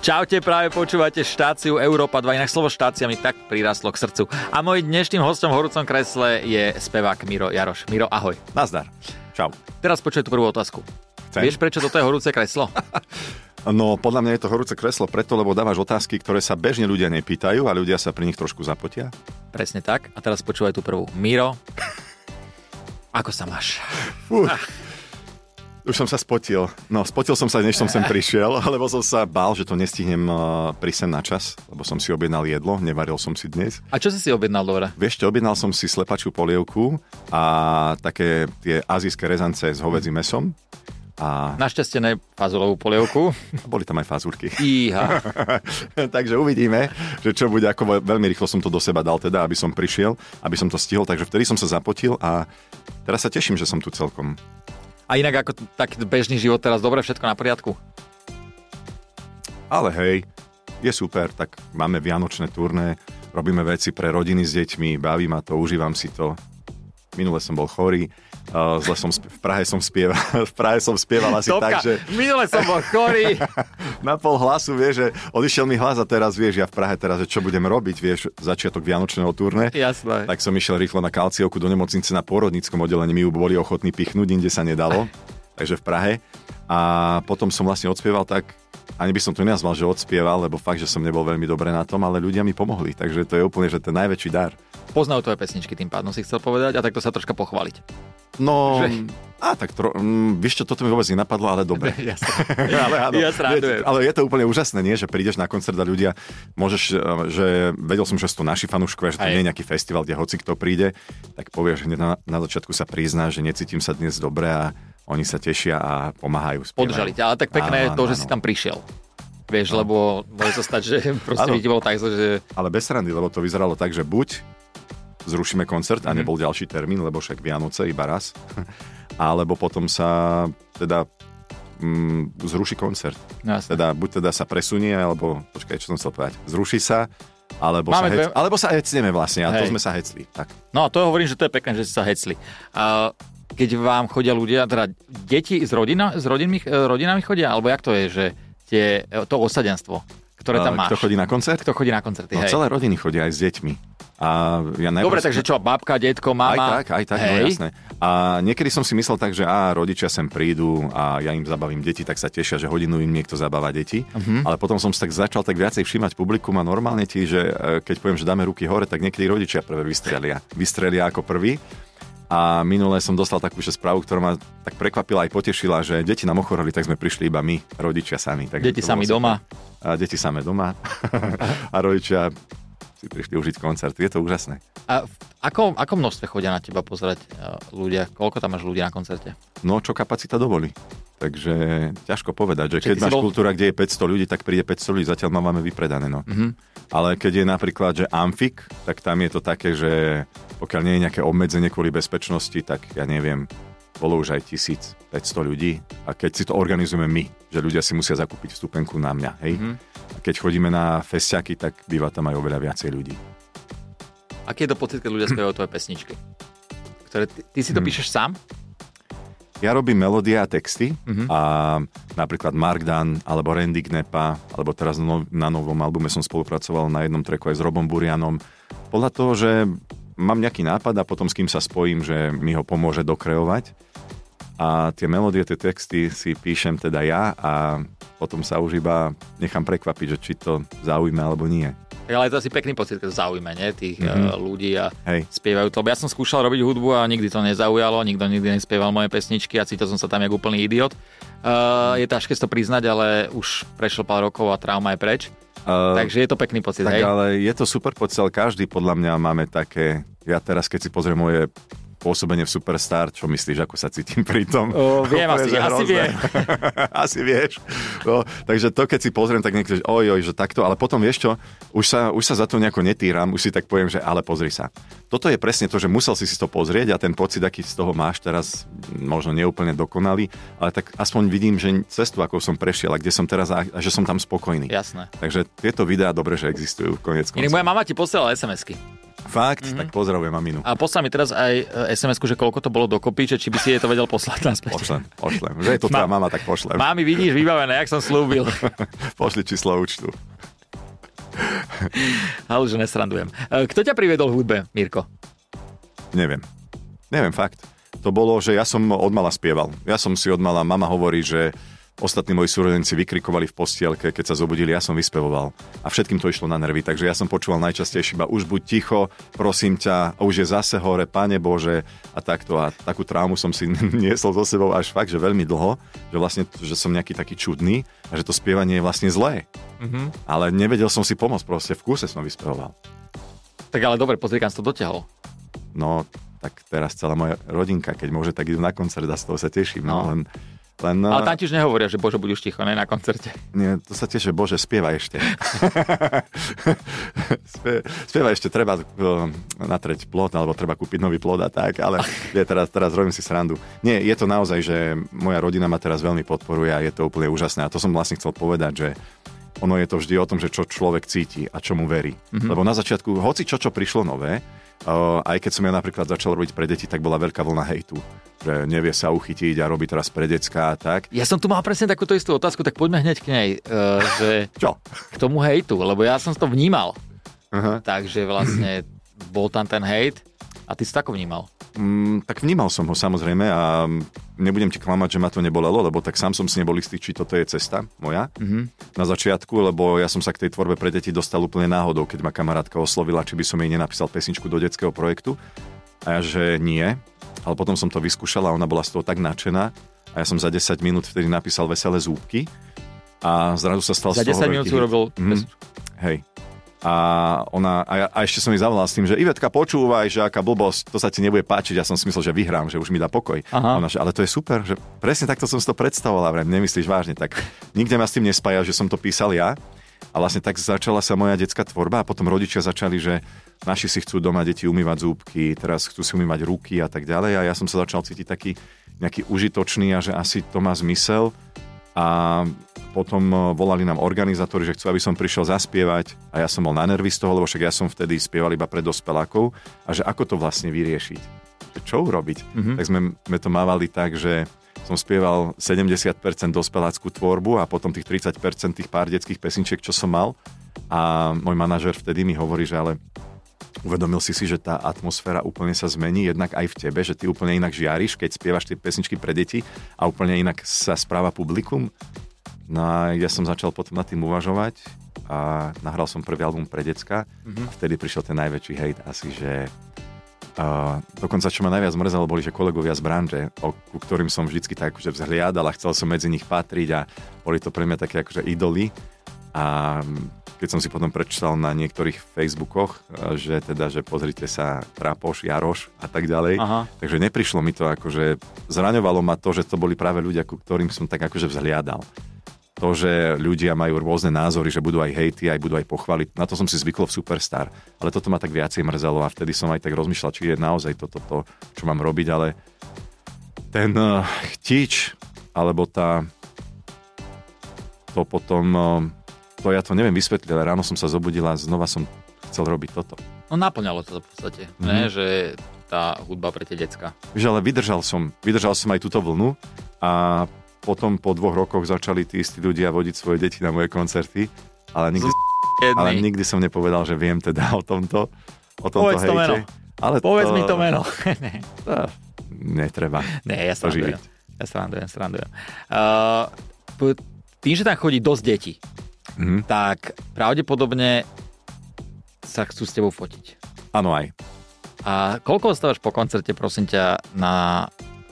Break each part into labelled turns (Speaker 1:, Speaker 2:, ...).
Speaker 1: Čaute, práve počúvate štáciu Európa 2, inak slovo štácia mi tak prirastlo k srdcu. A môj dnešným hostom v horúcom kresle je spevák Miro Jaroš. Miro, ahoj.
Speaker 2: Nazdar. Čau.
Speaker 1: Teraz počuj tú prvú otázku.
Speaker 2: Chcem?
Speaker 1: Vieš, prečo toto je horúce kreslo?
Speaker 2: No, podľa mňa je to horúce kreslo preto, lebo dávaš otázky, ktoré sa bežne ľudia nepýtajú a ľudia sa pri nich trošku zapotia.
Speaker 1: Presne tak. A teraz počúvaj tú prvú. Miro, ako sa máš?
Speaker 2: Fú. Už som sa spotil. No, spotil som sa, než som sem prišiel, lebo som sa bál, že to nestihnem uh, prísť sem na čas, lebo som si objednal jedlo, nevaril som si dnes.
Speaker 1: A čo si si objednal, dobre?
Speaker 2: Vieš čo, objednal som si slepačú polievku a také tie azijské rezance s hovedzím mesom. A
Speaker 1: Našťastie ne fazulovú polievku.
Speaker 2: boli tam aj fazulky.
Speaker 1: Íha.
Speaker 2: takže uvidíme, že čo bude, ako veľmi rýchlo som to do seba dal teda, aby som prišiel, aby som to stihol, takže vtedy som sa zapotil a teraz sa teším, že som tu celkom.
Speaker 1: A inak ako tak bežný život teraz, dobre, všetko na poriadku?
Speaker 2: Ale hej, je super, tak máme vianočné turné, robíme veci pre rodiny s deťmi, baví ma to, užívam si to. Minule som bol chorý, uh, zle som v Prahe som spieval, v Prahe som spieval asi
Speaker 1: Topka,
Speaker 2: tak, že
Speaker 1: minule som bol chorý.
Speaker 2: na pol hlasu, vieš, že odišiel mi hlas a teraz vieš, ja v Prahe teraz, že čo budem robiť, vieš, začiatok vianočného turné.
Speaker 1: Jasné.
Speaker 2: Tak som išiel rýchlo na kalciovku do nemocnice na pôrodníckom oddelení, mi ju boli ochotní pichnúť, inde sa nedalo, takže v Prahe. A potom som vlastne odspieval tak, ani by som to nenazval, že odspieval, lebo fakt, že som nebol veľmi dobre na tom, ale ľudia mi pomohli, takže to je úplne, že ten najväčší dar.
Speaker 1: Poznajú tvoje pesničky tým pádom, si chcel povedať, a takto sa troška pochváliť.
Speaker 2: No,
Speaker 1: Že-
Speaker 2: a tak tro, mm, vieš čo, toto mi vôbec nenapadlo, ale dobre. Ale, áno,
Speaker 1: Ja
Speaker 2: je, ale je to úplne úžasné, nie? že prídeš na koncert a ľudia, môžeš, eh, že vedel som, že sú to naši fanúškovia, že to
Speaker 1: Hej.
Speaker 2: nie je nejaký festival, kde hoci kto príde, tak povieš, hneď na, na začiatku sa prizná, že necítim sa dnes dobre a oni sa tešia a pomáhajú. spievajú.
Speaker 1: Podržali ťa, ale tak pekné je
Speaker 2: Áno,
Speaker 1: to, že
Speaker 2: áno.
Speaker 1: si tam prišiel. Vieš, lebo môže sa stať, že proste by bolo tak, že
Speaker 2: Ale bez srandy, lebo to vyzeralo tak, že buď zrušíme koncert
Speaker 1: Mhm.
Speaker 2: a nebol ďalší termín, lebo však Vianoce iba raz, alebo potom sa teda mm, zruší koncert.
Speaker 1: no, jasné.
Speaker 2: Teda, buď teda sa presunie, alebo, počkaj, čo som chcel povedať, zruší sa, alebo, sa,
Speaker 1: Máme
Speaker 2: hec,
Speaker 1: dve-
Speaker 2: alebo sa hecneme vlastne, a to
Speaker 1: Hej.
Speaker 2: sme sa hecli. Tak.
Speaker 1: No a to hovorím, že to je pekné, že si sa hecli. A keď vám chodia ľudia, teda deti z, rodina, z rodinami, e, rodinami chodia, alebo jak to je, že tie, e, to osadenstvo, ktoré tam
Speaker 2: A
Speaker 1: máš.
Speaker 2: Kto chodí na koncert?
Speaker 1: Kto chodí na koncerty,
Speaker 2: No,
Speaker 1: hej.
Speaker 2: celé rodiny chodia aj s deťmi. A ja najprv-
Speaker 1: Dobre, takže čo, babka, detko,
Speaker 2: Aj
Speaker 1: mama?
Speaker 2: tak, aj tak, no
Speaker 1: hej.
Speaker 2: jasné. A niekedy som si myslel tak, že á, rodičia sem prídu a ja im zabavím deti, tak sa tešia, že hodinu im niekto zabáva deti.
Speaker 1: Mhm.
Speaker 2: Ale potom som si tak začal tak viacej všímať publikum a normálne ti, že keď poviem, že dáme ruky hore, tak niekedy rodičia prvé vystrelia. Vystrelia ako prvý. A minule som dostal takú správu, ktorá ma tak prekvapila aj potešila, že deti nám ochoreli, tak sme prišli iba my, rodičia sami. Takže
Speaker 1: Deti sami
Speaker 2: super.
Speaker 1: doma.
Speaker 2: A deti same doma. a rodičia si prišli užiť koncert. Je to úžasné.
Speaker 1: A v akom, akom množstve chodia na teba pozerať e, ľudia? Koľko tam máš ľudí na koncerte?
Speaker 2: No, čo kapacita dovolí. Takže ťažko povedať, že keď
Speaker 1: si
Speaker 2: máš
Speaker 1: bol-
Speaker 2: kultúra, kde je 500 ľudí, tak príde 500 ľudí, zatiaľ máme vypredané. No.
Speaker 1: Mhm.
Speaker 2: Ale keď je napríklad, že amfik, tak tam je to také, že pokiaľ nie je nejaké obmedzenie kvôli bezpečnosti, tak ja neviem, bolo už aj 1500 ľudí. A keď si to organizujeme my, že ľudia si musia zakúpiť vstupenku na mňa, hej?
Speaker 1: Mhm.
Speaker 2: A keď chodíme na festiaky, tak býva tam aj oveľa viacej ľudí.
Speaker 1: Aký je to pocit, keď ľudia spievajú tvoje pesničky? Ktoré, ty, ty si to
Speaker 2: Mhm.
Speaker 1: píšeš sám?
Speaker 2: Ja robím melódie a texty
Speaker 1: Mhm.
Speaker 2: a napríklad Mark Dan alebo Randy Knepa, alebo teraz no, na novom albume som spolupracoval na jednom tracku aj s Robom Burianom. Podľa toho, že mám nejaký nápad a potom s kým sa spojím, že mi ho pomôže dokreovať. A tie melódie, tie texty si píšem teda ja a potom sa už iba nechám prekvapiť, že či to zaujme alebo nie.
Speaker 1: Ale je to asi pekný pocit, keď to zaujme, nie? Tých
Speaker 2: Mhm.
Speaker 1: mm-hmm. ľudí a
Speaker 2: Hej.
Speaker 1: spievajú to. Lebo ja som skúšal robiť hudbu a nikdy to nezaujalo, nikto nikdy nespieval moje pesničky a cítil som sa tam jak úplný idiot. Uh, je ťažké to priznať, ale už prešlo pár rokov a trauma je preč.
Speaker 2: Uh,
Speaker 1: Takže je to pekný pocit,
Speaker 2: Tak
Speaker 1: hej?
Speaker 2: ale je to super pocel, každý podľa mňa máme také, ja teraz keď si pozriem moje pôsobenie v Superstar, čo myslíš, ako sa cítim pri tom?
Speaker 1: O, viem asi, asi viem.
Speaker 2: asi vieš. No, takže to, keď si pozriem, tak niekto, že oj, oj, že takto, ale potom vieš čo, už sa, už sa za to nejako netýram, už si tak poviem, že ale pozri sa. Toto je presne to, že musel si si to pozrieť a ten pocit, aký z toho máš teraz, možno neúplne dokonalý, ale tak aspoň vidím, že cestu, ako som prešiel a kde som teraz a, že som tam spokojný.
Speaker 1: Jasné.
Speaker 2: Takže tieto videá dobre, že existujú konec koncov.
Speaker 1: moja mama ti posielala SMS-ky.
Speaker 2: Fakt? Mm-hmm. Tak pozdravujem maminu.
Speaker 1: A poslal mi teraz aj sms že koľko to bolo dokopy, že či by si jej to vedel poslať naspäť.
Speaker 2: Pošlem, pošlem. Že je to tvoja mama, tak pošlem.
Speaker 1: Mami, vidíš, vybavené, jak som slúbil.
Speaker 2: Pošli číslo účtu.
Speaker 1: Ale že nesrandujem. E, kto ťa priviedol v hudbe, Mirko?
Speaker 2: Neviem. Neviem, fakt. To bolo, že ja som odmala spieval. Ja som si odmala, mama hovorí, že Ostatní moji súrodenci vykrikovali v postielke, keď sa zobudili, ja som vyspevoval. A všetkým to išlo na nervy, takže ja som počúval najčastejšie iba už buď ticho, prosím ťa, už je zase hore, pane Bože a takto. A takú traumu som si niesol so sebou až fakt, že veľmi dlho, že vlastne, že som nejaký taký čudný a že to spievanie je vlastne zlé. Mm-hmm. Ale nevedel som si pomôcť, proste v kúse som vyspevoval.
Speaker 1: Tak ale dobre, pozri, kam to dotiahol.
Speaker 2: No, tak teraz celá moja rodinka, keď môže, tak idú na koncert a z toho sa teším. No. No, len
Speaker 1: len, Ale tam tiež nehovoria, že Bože, budeš ticho, ne na koncerte.
Speaker 2: Nie, to sa tiež, že Bože, spieva ešte. spieva ešte, treba uh, natreť plot, alebo treba kúpiť nový plod a tak, ale je, teraz, teraz robím si srandu. Nie, je to naozaj, že moja rodina ma teraz veľmi podporuje a je to úplne úžasné. A to som vlastne chcel povedať, že ono je to vždy o tom, že čo človek cíti a čomu verí. Mm-hmm. Lebo na začiatku, hoci čo, čo prišlo nové, aj keď som ja napríklad začal robiť pre deti, tak bola veľká vlna hejtu že nevie sa uchytiť a robí teraz pre decka a tak.
Speaker 1: Ja som tu mal presne takúto istú otázku, tak poďme hneď k nej. Uh, že
Speaker 2: Čo?
Speaker 1: K tomu hejtu, lebo ja som to vnímal. Uh-huh. Takže vlastne bol tam ten hejt a ty si tako vnímal.
Speaker 2: Mm, tak vnímal som ho samozrejme a nebudem ti klamať, že ma to nebolelo, lebo tak sám som si nebol istý, či toto je cesta moja uh-huh. na začiatku, lebo ja som sa k tej tvorbe pre deti dostal úplne náhodou, keď ma kamarátka oslovila, či by som jej nenapísal pesničku do detského projektu. A ja, že nie, ale potom som to vyskúšala a ona bola z toho tak nadšená a ja som za 10 minút vtedy napísal Veselé zúbky a zrazu sa stal
Speaker 1: za z toho 10 minút si urobil mm,
Speaker 2: Hej. A, ona, a, ja, a ešte som jej zavolal s tým, že Ivetka, počúvaj, že aká blbosť, to sa ti nebude páčiť. Ja som si myslel, že vyhrám, že už mi dá pokoj. Aha. Ona, že, ale to je super, že presne takto som si to predstavoval. Vrem, nemyslíš vážne, tak nikde ma s tým nespája, že som to písal ja. A vlastne tak začala sa moja detská tvorba a potom rodičia začali, že naši si chcú doma deti umývať zúbky, teraz chcú si umývať ruky a tak ďalej a ja som sa začal cítiť taký nejaký užitočný a že asi to má zmysel a potom e, volali nám organizátori, že chcú, aby som prišiel zaspievať a ja som bol na nervy z toho, lebo však ja som vtedy spieval iba pre dospelákov a že ako to vlastne vyriešiť, že čo urobiť. Mm-hmm. Tak sme, sme to mávali tak, že som spieval 70% dospeláckú tvorbu a potom tých 30% tých pár detských pesničiek, čo som mal a môj manažer vtedy mi hovorí, že ale Uvedomil si si, že tá atmosféra úplne sa zmení, jednak aj v tebe, že ty úplne inak žiariš, keď spievaš tie pesničky pre deti a úplne inak sa správa publikum. No a ja som začal potom nad tým uvažovať a nahral som prvý album pre decka mm-hmm. a vtedy prišiel ten najväčší hejt asi, že Uh, dokonca, čo ma najviac mrzelo, boli, že kolegovia z branže, o, ku ktorým som vždycky tak akože vzhliadal a chcel som medzi nich patriť a boli to pre mňa také akože idoly. A keď som si potom prečítal na niektorých Facebookoch, e, že teda, že pozrite sa Trapoš, Jaroš a tak ďalej. Aha. Takže neprišlo mi to akože, zraňovalo ma to, že to boli práve ľudia, ku ktorým som tak akože vzhliadal. To, že ľudia majú rôzne názory, že budú aj hejty, aj budú aj pochváliť, na to som si zvykol v Superstar. Ale toto ma tak viacej mrzelo a vtedy som aj tak rozmýšľal, či je naozaj toto to, čo mám robiť, ale ten uh, chtič, alebo tá to potom uh, to ja to neviem vysvetliť, ale ráno som sa zobudil a znova som chcel robiť toto.
Speaker 1: No naplňalo to v podstate, mm-hmm. ne? že tá hudba pre tie decka.
Speaker 2: Víš, ale vydržal som, vydržal som aj túto vlnu a potom po dvoch rokoch začali tí istí ľudia vodiť svoje deti na moje koncerty, ale nikdy, ale nikdy som nepovedal, že viem teda o tomto, o tomto
Speaker 1: Povedz hejte. to meno. Ale Povedz to... mi to meno.
Speaker 2: to, netreba.
Speaker 1: Nie, ja srandujem. Ja srandujem, srandujem. Uh, tým, že tam chodí dosť detí, mm-hmm. tak pravdepodobne sa chcú s tebou fotiť.
Speaker 2: Áno aj.
Speaker 1: A koľko ostávaš po koncerte, prosím ťa, na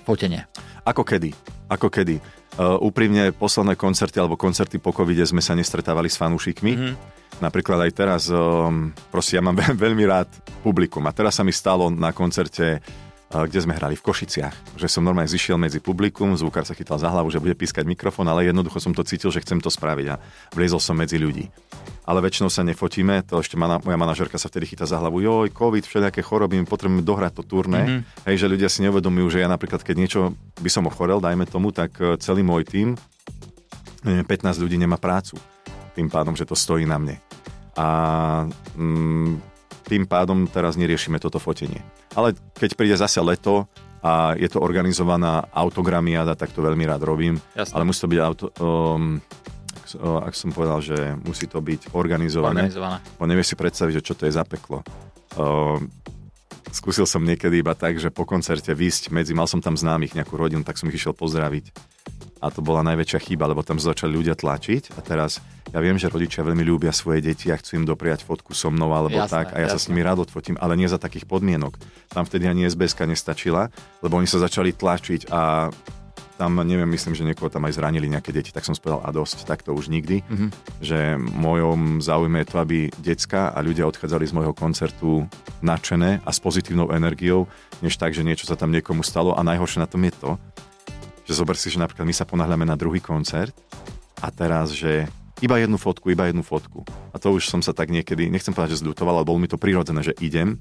Speaker 1: fotenie?
Speaker 2: Ako kedy. Ako kedy. Uh, úprimne, posledné koncerty alebo koncerty po covide sme sa nestretávali s fanúšikmi. Mm-hmm. Napríklad aj teraz, um, proste ja mám veľmi rád publikum. A teraz sa mi stalo na koncerte kde sme hrali v Košiciach. Že som normálne zišiel medzi publikum, zvukár sa chytal za hlavu, že bude pískať mikrofón, ale jednoducho som to cítil, že chcem to spraviť a vliezol som medzi ľudí. Ale väčšinou sa nefotíme, to ešte mana, moja manažerka sa vtedy chytá za hlavu, joj, COVID, všetké choroby, my potrebujeme dohrať to turné. Mm-hmm. Hej, že ľudia si neuvedomujú, že ja napríklad, keď niečo by som ochorel, dajme tomu, tak e, celý môj tým, 15 ľudí nemá prácu. Tým pádom, že to stojí na mne. A mm, tým pádom teraz neriešime toto fotenie. Ale keď príde zase leto a je to organizovaná autogramiada, tak to veľmi rád robím.
Speaker 1: Jasne.
Speaker 2: Ale musí to byť auto, um, ak som povedal, že musí to byť organizované.
Speaker 1: Organizované.
Speaker 2: Bo nevieš si predstaviť, že čo to je za peklo. Um, skúsil som niekedy iba tak, že po koncerte výsť medzi, mal som tam známych nejakú rodinu, tak som ich išiel pozdraviť. A to bola najväčšia chyba, lebo tam začali ľudia tlačiť a teraz ja viem, že rodičia veľmi ľúbia svoje deti a chcú im dopriať fotku so mnou alebo
Speaker 1: Jasné,
Speaker 2: tak a ja
Speaker 1: jasné.
Speaker 2: sa s nimi rád odfotím, ale nie za takých podmienok. Tam vtedy ani sbs nestačila, lebo oni sa začali tlačiť a tam, neviem, myslím, že niekoho tam aj zranili nejaké deti, tak som spovedal a dosť, tak to už nikdy.
Speaker 1: Mhm.
Speaker 2: Že mojom záujme je to, aby decka a ľudia odchádzali z môjho koncertu nadšené a s pozitívnou energiou, než tak, že niečo sa tam niekomu stalo a najhoršie na tom je to, že zober si, že napríklad my sa ponáhľame na druhý koncert a teraz, že iba jednu fotku, iba jednu fotku. A to už som sa tak niekedy, nechcem povedať, že zľutoval, ale bolo mi to prirodzené, že idem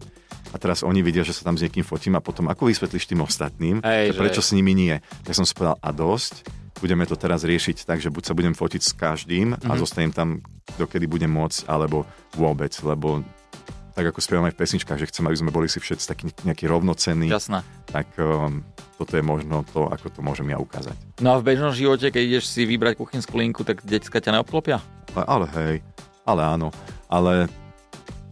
Speaker 2: a teraz oni vidia, že sa tam s niekým fotím a potom ako vysvetlíš tým ostatným,
Speaker 1: Hej,
Speaker 2: že prečo s nimi nie. Tak som si povedal, a dosť, budeme to teraz riešiť tak, že buď sa budem fotiť s každým a
Speaker 1: Mhm.
Speaker 2: zostanem tam, dokedy budem môcť, alebo vôbec, lebo tak ako spievam aj v pesničkách, že chcem, aby sme boli si všetci takí nejakí rovnocenní,
Speaker 1: Jasné.
Speaker 2: tak um, toto je možno to, ako to môžem ja ukázať.
Speaker 1: No a v bežnom živote, keď ideš si vybrať kuchynskú linku, tak decka ťa neobklopia?
Speaker 2: Ale, ale hej, ale áno, ale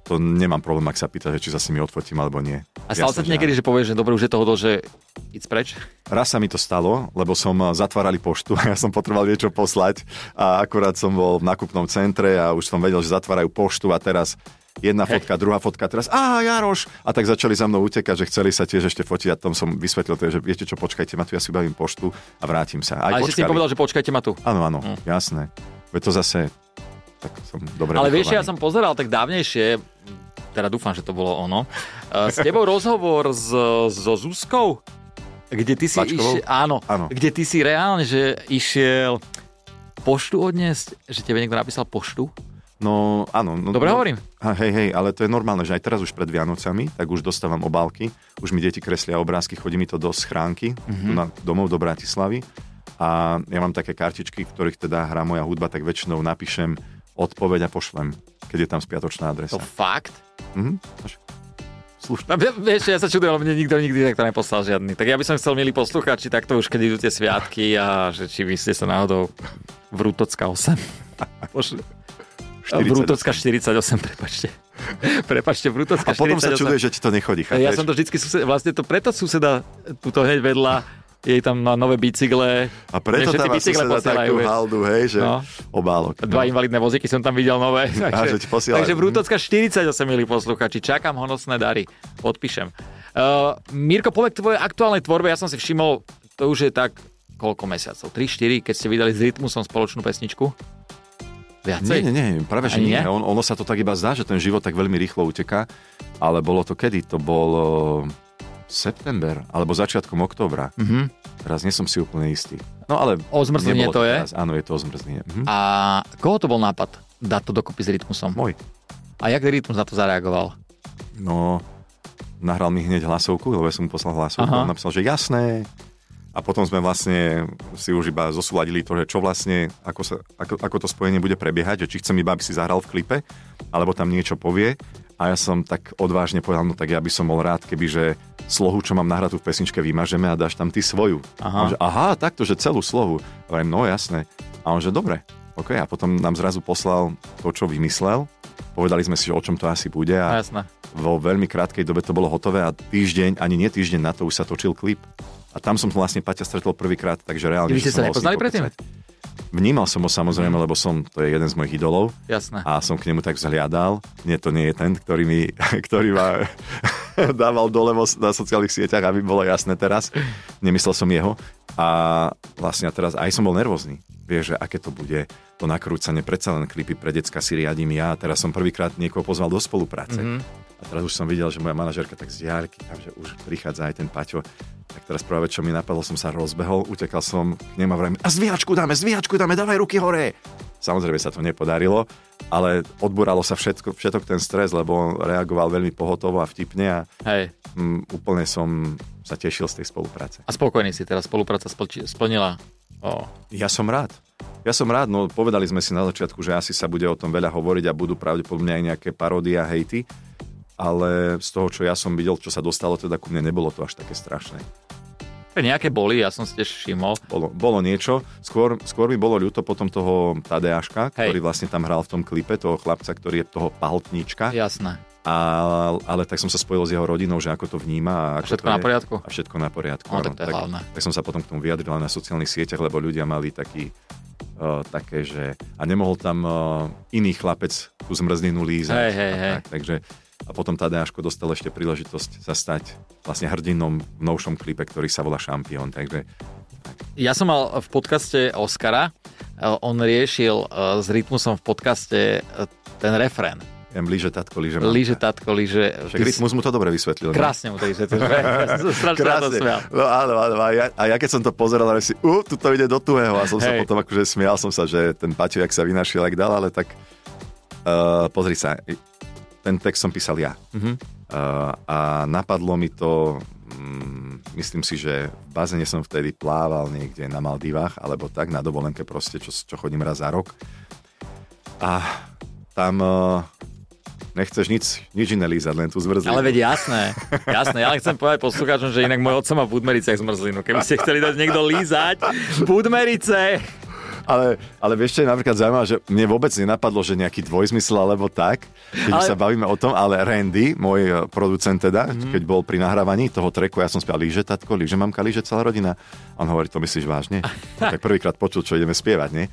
Speaker 2: to nemám problém, ak sa pýta, že či sa s nimi odfotím alebo nie.
Speaker 1: A stalo sa ti niekedy, že povieš, že dobre, už je to hodol, že ísť preč?
Speaker 2: Raz sa mi to stalo, lebo som zatvárali poštu a ja som potreboval niečo poslať a akurát som bol v nakupnom centre a už som vedel, že zatvárajú poštu a teraz jedna
Speaker 1: Hej.
Speaker 2: fotka, druhá fotka, teraz á, Jaroš! A tak začali za mnou utekať, že chceli sa tiež ešte fotiť a tom som vysvetlil, že viete čo, počkajte ma tu, ja si bavím poštu a vrátim sa. Aj
Speaker 1: že si
Speaker 2: počkali.
Speaker 1: povedal, že počkajte ma tu.
Speaker 2: Áno, áno,
Speaker 1: Hm.
Speaker 2: jasné. Veď to zase, tak som dobre
Speaker 1: Ale vieš, ja
Speaker 2: vychovaný.
Speaker 1: som pozeral tak dávnejšie, teda dúfam, že to bolo ono, eh, s tebou rozhovor s, so Zuzkou, kde ty si
Speaker 2: Mačkovou?
Speaker 1: išiel, áno,
Speaker 2: Áno.
Speaker 1: kde ty si reálne, že išiel poštu odniesť, že tebe niekto napísal poštu.
Speaker 2: No, áno. No,
Speaker 1: Dobre
Speaker 2: no,
Speaker 1: hovorím?
Speaker 2: A hej, hej, ale to je normálne, že aj teraz už pred Vianocami, tak už dostávam obálky, už mi deti kreslia obrázky, chodí mi to do schránky, mm-hmm. na, domov do Bratislavy a ja mám také kartičky, v ktorých teda hrá moja hudba, tak väčšinou napíšem odpoveď a pošlem, keď je tam spiatočná adresa.
Speaker 1: To fakt?
Speaker 2: Mhm. Slušne.
Speaker 1: No, vie- vieš, ja sa čudujem, lebo mne nikto nikdy takto neposlal žiadny. Tak ja by som chcel, milí poslucháči, takto už keď idú tie sviatky a že či vy ste sa náhodou Vrútocka 8. Pošli.
Speaker 2: 48.
Speaker 1: Vrútocka 48, prepačte. Prepačte, Vrútocka
Speaker 2: A potom sa
Speaker 1: 48.
Speaker 2: čuduje, že ti to nechodí,
Speaker 1: Ja
Speaker 2: chápeš?
Speaker 1: som to vždycky sused, vlastne to preto suseda tuto hneď vedľa, jej tam má nové bicykle.
Speaker 2: A preto tam
Speaker 1: bicykle posielajú,
Speaker 2: takú haldu, hej, že
Speaker 1: No.
Speaker 2: obálok.
Speaker 1: Dva invalidné vozíky som tam videl nové.
Speaker 2: že ti posielajú.
Speaker 1: takže Vrútocka 48, milí posluchači. Čakám honosné dary. Podpíšem. Uh, Mirko, povedz k tvojej aktuálnej tvorbe. Ja som si všimol, to už je tak koľko mesiacov? 3-4, keď ste vydali s Rytmusom spoločnú pesničku? Viacej?
Speaker 2: Nie, nie, nie, práve že nie.
Speaker 1: nie?
Speaker 2: On, ono sa to tak iba zdá, že ten život tak veľmi rýchlo uteká, ale bolo to kedy? To bol eh, september, alebo začiatkom októbra.
Speaker 1: Mhm.
Speaker 2: Teraz nie som si úplne istý. No ale...
Speaker 1: O zmrzlenie to je?
Speaker 2: Teraz. Áno, je to o zmrzlenie. Mhm.
Speaker 1: A koho to bol nápad dať to dokopy s Rytmusom?
Speaker 2: Môj.
Speaker 1: A jak Rytmus na to zareagoval?
Speaker 2: No, nahral mi hneď hlasovku, lebo ja som mu poslal hlasovku.
Speaker 1: Aha.
Speaker 2: On napísal, že jasné. A potom sme vlastne si už iba zosúladili to, že čo vlastne, ako, sa, ako, ako to spojenie bude prebiehať, že či chcem iba, aby si zahral v klipe, alebo tam niečo povie. A ja som tak odvážne povedal, no tak ja by som bol rád, keby že slohu, čo mám nahratú v pesničke, vymažeme a dáš tam ty svoju.
Speaker 1: Aha.
Speaker 2: On, že, aha, takto, že celú slohu. Hovorím, no jasné. A on, že dobre. OK, a potom nám zrazu poslal to, čo vymyslel. Povedali sme si, o čom to asi bude
Speaker 1: A
Speaker 2: a
Speaker 1: jasné.
Speaker 2: vo veľmi krátkej dobe to bolo hotové a týždeň, ani nie týždeň na to už sa točil klip. A tam som vlastne Paťa stretol prvýkrát, takže reálne...
Speaker 1: Vy ste sa nepoznali predtým?
Speaker 2: Vnímal som ho samozrejme, lebo som, to je jeden z mojich idolov
Speaker 1: Jasné.
Speaker 2: a som k nemu tak vzhliadal. Nie, to nie je ten, ktorý mi, ktorý ma dával dole na sociálnych sieťach, aby bolo jasné teraz. Nemyslel som jeho. A vlastne teraz aj som bol nervózny. Vieš, že aké to bude to nakrúcanie, predsa len klipy pre decka si riadím ja. Teraz som prvýkrát niekoho pozval do spolupráce.
Speaker 1: Mhm.
Speaker 2: A teraz už som videl, že moja manažerka tak z diaľky, tam, že už prichádza aj ten Paťo. Tak teraz práve čo mi napadlo, som sa rozbehol, utekal som k nemu a vrajím, a zvíjačku dáme, zvíjačku dáme, dávaj ruky hore. Samozrejme sa to nepodarilo, ale odburalo sa všetko, všetok ten stres, lebo on reagoval veľmi pohotovo a vtipne a
Speaker 1: Hej.
Speaker 2: mm, úplne som sa tešil z tej spolupráce.
Speaker 1: A spokojný si teraz spolupráca splnila. O,
Speaker 2: Ja som rád. Ja som rád, no povedali sme si na začiatku, že asi sa bude o tom veľa hovoriť a budú pravdepodobne aj nejaké paródy a hejty. ale z toho, čo ja som videl, čo sa dostalo teda ku mne, nebolo to až také strašné.
Speaker 1: Nejaké boli, ja som si tiež všimol.
Speaker 2: Bolo, bolo niečo. Skôr, skôr mi bolo ľúto potom toho Tadeáška, ktorý vlastne tam hral v tom klipe, toho chlapca, ktorý je toho pahltníčka.
Speaker 1: Jasné.
Speaker 2: A, ale tak som sa spojil s jeho rodinou, že ako to vníma. A,
Speaker 1: a všetko na poriadku?
Speaker 2: A všetko na poriadku.
Speaker 1: No, tak, to je
Speaker 2: tak,
Speaker 1: hlavné.
Speaker 2: tak som sa potom k tomu vyjadril na sociálnych sieťach, lebo ľudia mali taký uh, také, že a nemohol tam uh, iný chlapec tú zmrzlinu lízať.
Speaker 1: Hej, hej,
Speaker 2: a
Speaker 1: hej.
Speaker 2: Tak, takže a potom Tadeáško dostal ešte príležitosť sa stať vlastne hrdinom v novšom klipe, ktorý sa volá Šampión. Takže
Speaker 1: ja som mal v podcaste Oscara, on riešil s Rytmusom v podcaste ten refrén.
Speaker 2: Ja líže tatko, mamka.
Speaker 1: Líže tatko, líže...
Speaker 2: Však Rytmus mu to dobre vysvetlil. ne?
Speaker 1: Krásne mu to vysvetlil. Strašne.
Speaker 2: No áno, áno. A ja, a ja keď som to pozeral, ale si, uh, tu to ide do tuhého. A som sa
Speaker 1: Hej.
Speaker 2: potom akože smial som sa, že ten Paťo, jak sa vynašiel, jak dal, ale tak uh, pozri sa, ten text som písal ja.
Speaker 1: Mhm.
Speaker 2: Uh, a napadlo mi to, um, myslím si, že v bazene som vtedy plával niekde na Maldivách, alebo tak, na dovolenke proste, čo, čo chodím raz za rok. A tam uh, nechceš nič, nič iné lízať, len tú zmrzlinu.
Speaker 1: Ale veď jasné, jasné. Ja len chcem povedať poslucháčom, že inak môj otco má v Budmericiach zmrzlinu. Keby ste chceli dať niekto lízať, Budmerice!
Speaker 2: Ale, ale vieš, čo je napríklad zaujímavé, že mne vôbec nenapadlo, že nejaký dvojzmysel alebo tak, keď ale... Sa bavíme o tom, ale Randy, môj eh, producent teda,
Speaker 1: Mhm.
Speaker 2: mm-hmm. keď bol pri nahrávaní toho treku, ja som spieval líže tatko, líže mamka, líže celá rodina. A on hovorí, to myslíš vážne? tak prvýkrát počul, čo ideme spievať, nie?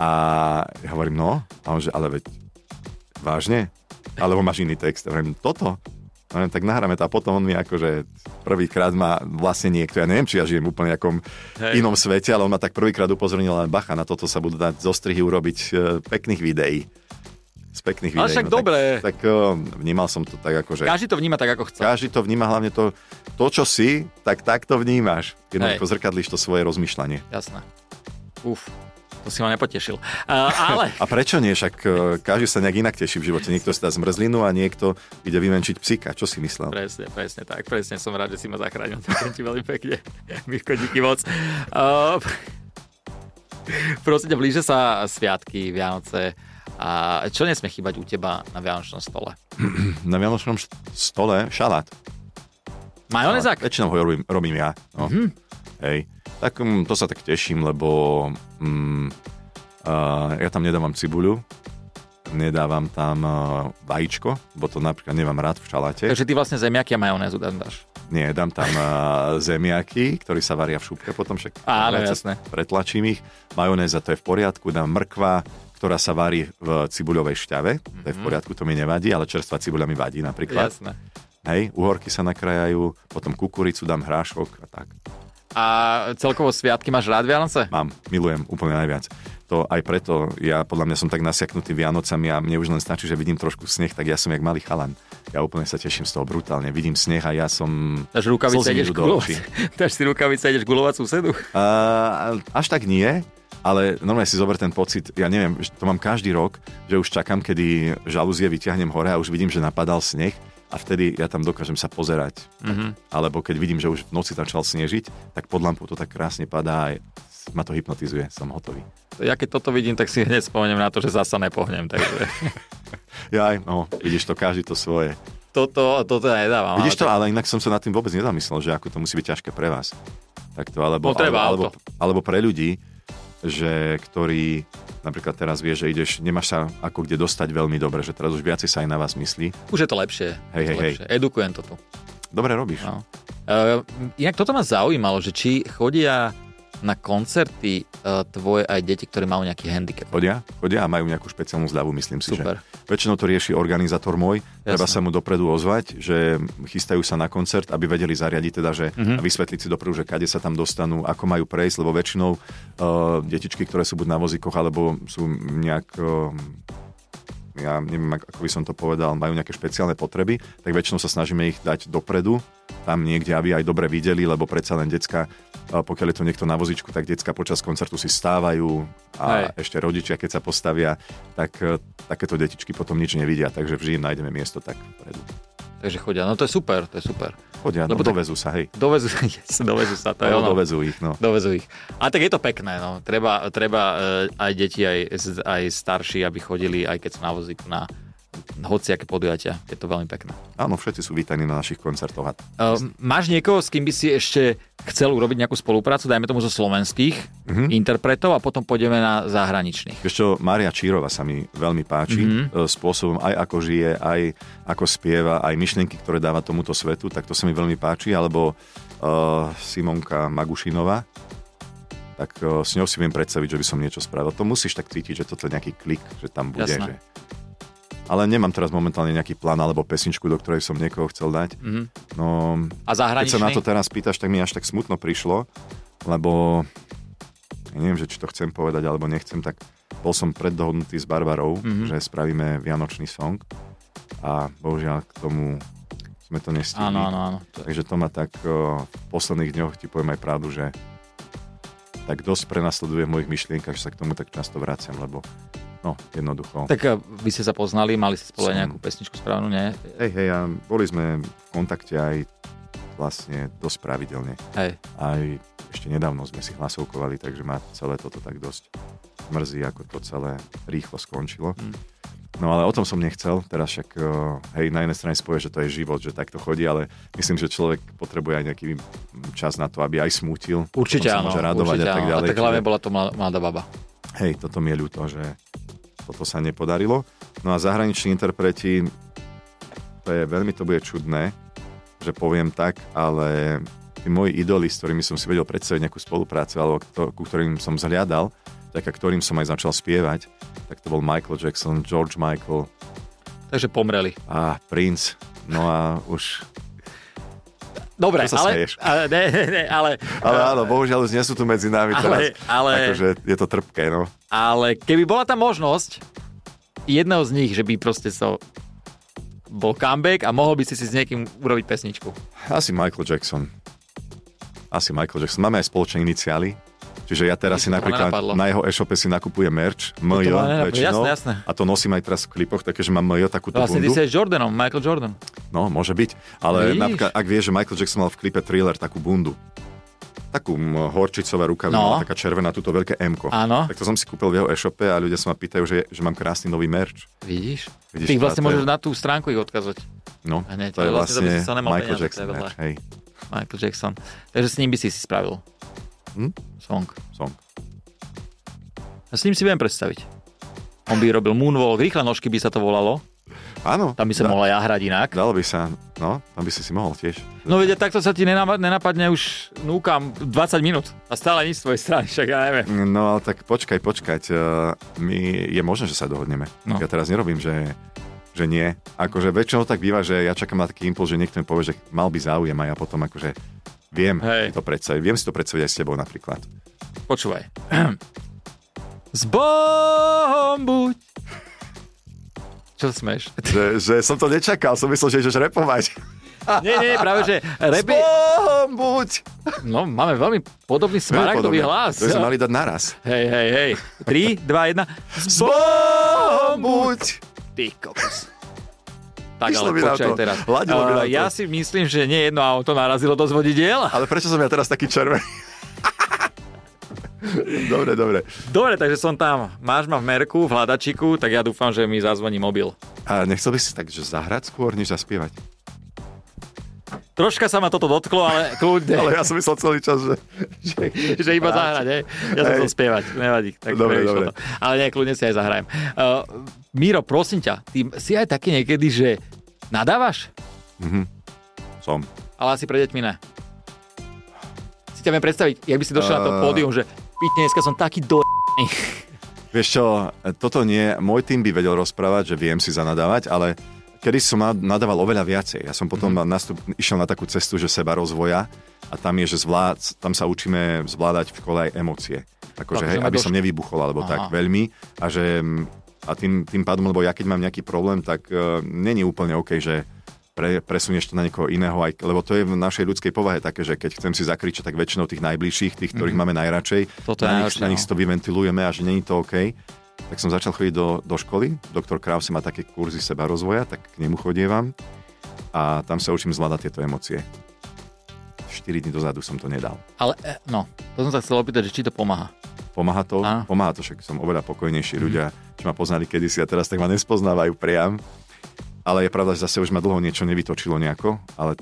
Speaker 2: A ja hovorím, no, a on že, ale veď, vážne? Alebo máš iný text? A hovorím, toto? A hovorím, tak nahráme to a potom on mi akože prvýkrát ma vlastne niekto, ja neviem, či ja žijem úplne nejakom
Speaker 1: Hej.
Speaker 2: inom svete, ale on ma tak prvýkrát upozornil, len bacha, na toto sa budú dať zostrihy urobiť e, pekných videí. Z pekných
Speaker 1: Ale
Speaker 2: videí.
Speaker 1: však
Speaker 2: no,
Speaker 1: dobre.
Speaker 2: Tak, tak e, vnímal som to tak ako, že
Speaker 1: Každý to vníma tak, ako chce.
Speaker 2: každý to vníma hlavne to, to, čo si, tak tak to vnímaš. Jednoducho zrkadlíš to svoje rozmýšľanie.
Speaker 1: Jasné. Uf, to si ma nepotešil. Uh, ale
Speaker 2: A prečo nie? Však e, každý sa nejak inak teší v živote. Niekto si dá zmrzlinu a niekto ide vymenčiť psíka. Čo si myslel?
Speaker 1: Presne, presne tak. Presne som rád, že si ma zachránil. Ďakujem ti veľmi pekne. Mirko, díky moc. Uh, prosím ťa, blíže sa sviatky, Vianoce. A čo nesmie chýbať u teba na Vianočnom stole?
Speaker 2: Na Vianočnom stole šalát.
Speaker 1: Majonezák?
Speaker 2: Väčšinou ho robím, robím ja. No. Mm-hmm. Hej. Tak um, to sa tak teším, lebo um, uh, ja tam nedávam cibuľu, nedávam tam uh, vajíčko, bo to napríklad nemám rád v šaláte.
Speaker 1: Takže ty vlastne zemiaky a majonézu tam dáš.
Speaker 2: Nie, dám tam uh, zemiaky, ktorí sa varia v šupke, potom však
Speaker 1: Áno, jasné.
Speaker 2: pretlačím ich. Majonéza to je v poriadku, dám mrkva, ktorá sa varí v cibuľovej šťave, to je v poriadku, to mi nevadí, ale čerstvá cibuľa mi vadí napríklad.
Speaker 1: Jasné.
Speaker 2: Hej, uhorky sa nakrajajú, potom kukuricu dám hrášok a tak.
Speaker 1: A celkovo sviatky máš rád Vianoce?
Speaker 2: Mám, milujem úplne najviac. To aj preto, ja podľa mňa som tak nasiaknutý Vianocami a mne už len stačí, že vidím trošku sneh, tak ja som jak malý chalan. Ja úplne sa teším z toho brutálne. Vidím sneh a ja som...
Speaker 1: Dáš rukavice, ideš gulovať. Dáš si rukavice, ideš gulovať susedu?
Speaker 2: Uh, až tak nie, ale normálne si zober ten pocit, ja neviem, to mám každý rok, že už čakám, kedy žalúzie vyťahnem hore a už vidím, že napadal sneh a vtedy ja tam dokážem sa pozerať.
Speaker 1: Mhm.
Speaker 2: Alebo keď vidím, že už v noci začal snežiť, tak pod lampou to tak krásne padá a ma to hypnotizuje, som hotový.
Speaker 1: Ja keď toto vidím, tak si hneď spomeniem na to, že zasa nepohnem. Takže
Speaker 2: Jaj, no, vidíš to, každý to svoje.
Speaker 1: toto, toto ja nedávam.
Speaker 2: Vidíš to,
Speaker 1: ale...
Speaker 2: ale inak som sa nad tým vôbec nezamyslel, že ako to musí byť ťažké pre vás. Takto, alebo,
Speaker 1: No, treba
Speaker 2: alebo, alebo, alebo pre ľudí, že ktorí napríklad teraz vie, že ideš, nemáš sa ako kde dostať veľmi dobre, že teraz už viacej sa aj na vás myslí.
Speaker 1: Už je to lepšie.
Speaker 2: Hej, hej, hej.
Speaker 1: Edukujem to tu.
Speaker 2: Dobre robíš.
Speaker 1: No. Uh, inak toto ma zaujímalo, že či chodia na koncerty uh, tvoje aj deti, ktoré majú nejaký handicap.
Speaker 2: Chodia, chodia a majú nejakú špeciálnu zľavu, myslím si,
Speaker 1: Super.
Speaker 2: že väčšinou to rieši organizátor môj. Treba
Speaker 1: Jasné.
Speaker 2: sa mu dopredu ozvať, že chystajú sa na koncert, aby vedeli zariadiť teda, že
Speaker 1: Mhm.
Speaker 2: a vysvetliť si dopredu, že kade sa tam dostanú, ako majú prejsť, lebo väčšinou uh, detičky, ktoré sú buď na vozíkoch, alebo sú nejak uh, ja neviem, ak- ako by som to povedal, majú nejaké špeciálne potreby, tak väčšinou sa snažíme ich dať dopredu, tam niekde, aby aj dobre videli, lebo predsa len decka, pokiaľ je to niekto na vozičku, tak decka počas koncertu si stávajú a
Speaker 1: Hej.
Speaker 2: ešte rodičia, keď sa postavia, tak e, takéto detičky potom nič nevidia, takže vždy im nájdeme miesto tak vpredu.
Speaker 1: Takže chodia. No to je super, to je super.
Speaker 2: Chodia, no,
Speaker 1: Lebo tak-
Speaker 2: dovezú sa, hej.
Speaker 1: Dovezú, yes, dovezú sa, to je
Speaker 2: No,
Speaker 1: ono.
Speaker 2: dovezú ich, no.
Speaker 1: Dovezú ich. A tak je to pekné, no. Treba, treba eh, aj deti, aj, aj starší, aby chodili, aj keď sú na vozíku, na hociaké podujatia. Je to veľmi pekné.
Speaker 2: Áno, všetci sú vítaní na našich koncertoch.
Speaker 1: Uh, máš niekoho, s kým by si ešte chcel urobiť nejakú spoluprácu, dajme tomu zo slovenských uh-huh. interpretov a potom pôjdeme na zahraničných?
Speaker 2: Vieš čo, Mária Čírova sa mi veľmi páči, uh-huh. spôsobom aj ako žije, aj ako spieva, aj myšlienky, ktoré dáva tomuto svetu, tak to sa mi veľmi páči, alebo uh, Simonka Magušinová, tak uh, s ňou si viem predstaviť, že by som niečo spravil. To musíš tak cítiť, že toto je nejaký klik, že tam bude. Že... Ale nemám teraz momentálne nejaký plán alebo pesničku, do ktorej som niekoho chcel dať. Mm-hmm. No,
Speaker 1: A zahraničný?
Speaker 2: Keď sa na to teraz pýtaš, tak mi až tak smutno prišlo, lebo ja neviem, že či to chcem povedať alebo nechcem, tak bol som preddohodnutý s Barbarou, mm-hmm. že spravíme Vianočný song a bohužiaľ k tomu sme to nestihli.
Speaker 1: Áno, áno, áno.
Speaker 2: Takže to ma tak v posledných dňoch ti poviem aj pravdu, že tak dosť prenasleduje v mojich myšlienkach, že sa k tomu tak často vraciam, lebo no, jednoducho.
Speaker 1: Tak eh, vy ste sa poznali, mali ste spolu Som... nejakú pesničku správnu, nie?
Speaker 2: Hej, hej, a boli sme v kontakte aj vlastne dosť pravidelne.
Speaker 1: Hej.
Speaker 2: Aj ešte nedávno sme si hlasovkovali, takže ma celé toto tak dosť mrzí, ako to celé rýchlo skončilo. Hmm. No ale o tom som nechcel, teraz však, hej, na jednej strane spoje, že to je život, že takto chodí, ale myslím, že človek potrebuje aj nejaký čas na to, aby aj smútil.
Speaker 1: Určite áno,
Speaker 2: môže radovať
Speaker 1: určite
Speaker 2: a tak ďalej.
Speaker 1: A tak hlavne bola to mladá baba.
Speaker 2: Hej, toto mi je ľúto, že toto sa nepodarilo. No a zahraniční interpreti, to je, veľmi to bude čudné, že poviem tak, ale tí moji idoli, s ktorými som si vedel predstaviť nejakú spoluprácu, alebo to, ku ktorým som zhliadal, vďaka ktorým som aj začal spievať, tak to bol Michael Jackson, George Michael.
Speaker 1: Takže pomreli.
Speaker 2: A Prince. No a už
Speaker 1: Dobre, ale, ale, ne, ne, ale...
Speaker 2: Ale áno, bohužiaľ už nie sú tu medzi nami ale, teraz. Ale, akože je to trpké, no.
Speaker 1: Ale keby bola tá možnosť jedného z nich, že by proste so bol comeback a mohol by si si s niekým urobiť pesničku.
Speaker 2: Asi Michael Jackson. Asi Michael Jackson. Máme aj spoločné iniciály. Čiže ja teraz si napríklad na jeho e-shope si nakupujem merch, MJ väčšinou.
Speaker 1: Jasné, jasné.
Speaker 2: A to nosím aj teraz v klipoch, takže mám MJ takúto
Speaker 1: vlastne bundu. Vlastne ty si aj Jordanom, Michael Jordan.
Speaker 2: No, môže byť. Ale Víš? napríklad, ak vieš, že Michael Jackson mal v klipe Thriller takú bundu, takú horčicová ruka, no. taká červená, túto veľké m
Speaker 1: Áno.
Speaker 2: Tak to som si kúpil v jeho e-shope a ľudia sa ma pýtajú, že, že mám krásny nový merch.
Speaker 1: Vidíš? Vidíš Ty vlastne môžeš na tú stránku ich odkazať.
Speaker 2: No, Hneď, to je vlastne, vlastne Michael Jackson merch, hej.
Speaker 1: Michael Jackson. Takže s ním by si si spravil. Hm? Song.
Speaker 2: Song.
Speaker 1: A s ním si viem predstaviť. On by robil moonwalk, rýchle nožky by sa to volalo.
Speaker 2: Áno.
Speaker 1: Tam by sa da, mohla ja hrať inak.
Speaker 2: Dalo by sa, no, tam by si si mohol tiež.
Speaker 1: No vedia, takto sa ti nenapadne už núkam 20 minút a stále nič z tvojej strany, však ja neviem.
Speaker 2: No ale tak počkaj, počkať. Eh, my, je možné, že sa dohodneme. No. Ja teraz nerobím, že že nie. Akože väčšinou tak býva, že ja čakám na taký impuls, že niekto mi povie, že mal by záujem a ja potom akože viem Hej. to predstaviť. Viem si to predstaviť aj s tebou napríklad.
Speaker 1: Počúvaj. S Bohom buď. Čo smeš?
Speaker 2: Že, že som to nečakal, som myslel, že ideš repovať.
Speaker 1: Nie, nie, práve, že
Speaker 2: repy... Bohom buď.
Speaker 1: No, máme veľmi podobný smaragdový hlas.
Speaker 2: To sme mali dať naraz.
Speaker 1: Hej, hej, hej. 3, 2, 1.
Speaker 2: S Bohom buď.
Speaker 1: Ty kokos. Tak ale počkaj teraz. Uh, ja si myslím, že nie jedno auto narazilo do zvodidiel.
Speaker 2: Ale prečo som ja teraz taký červený? dobre, dobre.
Speaker 1: Dobre, takže som tam. Máš ma v merku, v hľadačiku, tak ja dúfam, že mi zazvoní mobil.
Speaker 2: A nechcel by si tak, že zahrať skôr, než zaspievať?
Speaker 1: Troška sa ma toto dotklo, ale kľudne.
Speaker 2: ale ja som myslel celý čas, že...
Speaker 1: že, že iba zahrať, hej? Ja som chcel spievať, nevadí. Tak
Speaker 2: dobre, dobre.
Speaker 1: To. Ale nie, kľudne si aj zahrajem. Uh, Miro, prosím ťa, ty si aj taký niekedy, že nadávaš?
Speaker 2: Mhm, som.
Speaker 1: Ale asi pre deťmi ne. Si ťa viem predstaviť, jak by si došiel uh... na to pódium, že pitne, dneska som taký do...
Speaker 2: Vieš čo, toto nie, môj tým by vedel rozprávať, že viem si zanadávať, ale kedy som nadával oveľa viacej. Ja som potom mm. nastup, išiel na takú cestu, že seba rozvoja a tam je, že zvlád, tam sa učíme zvládať v škole aj emócie. Akože, hej, aby som nevybuchol, alebo Aha. tak veľmi. A že a tým, tým pádom, lebo ja keď mám nejaký problém, tak uh, není úplne OK, že pre, presunieš to na niekoho iného, aj, lebo to je v našej ľudskej povahe také, že keď chcem si zakričať, tak väčšinou tých najbližších, tých, ktorých mm. máme najradšej,
Speaker 1: Toto
Speaker 2: na,
Speaker 1: nich,
Speaker 2: na nich si to vyventilujeme a že není to OK. Tak som začal chodiť do, do školy, doktor Krause má také kurzy seba rozvoja, tak k nemu chodievam a tam sa učím zvládať tieto emócie. 4 dní dozadu som to nedal.
Speaker 1: Ale, e, no, to som sa chcel opýtať, že či to pomáha.
Speaker 2: Pomáha to? A? Pomáha to, však som oveľa pokojnejší mm. ľudia, čo ma poznali kedysi a teraz tak ma nespoznávajú priam Ale je pravda, že zase už ma dlho niečo nevytočilo nejako, ale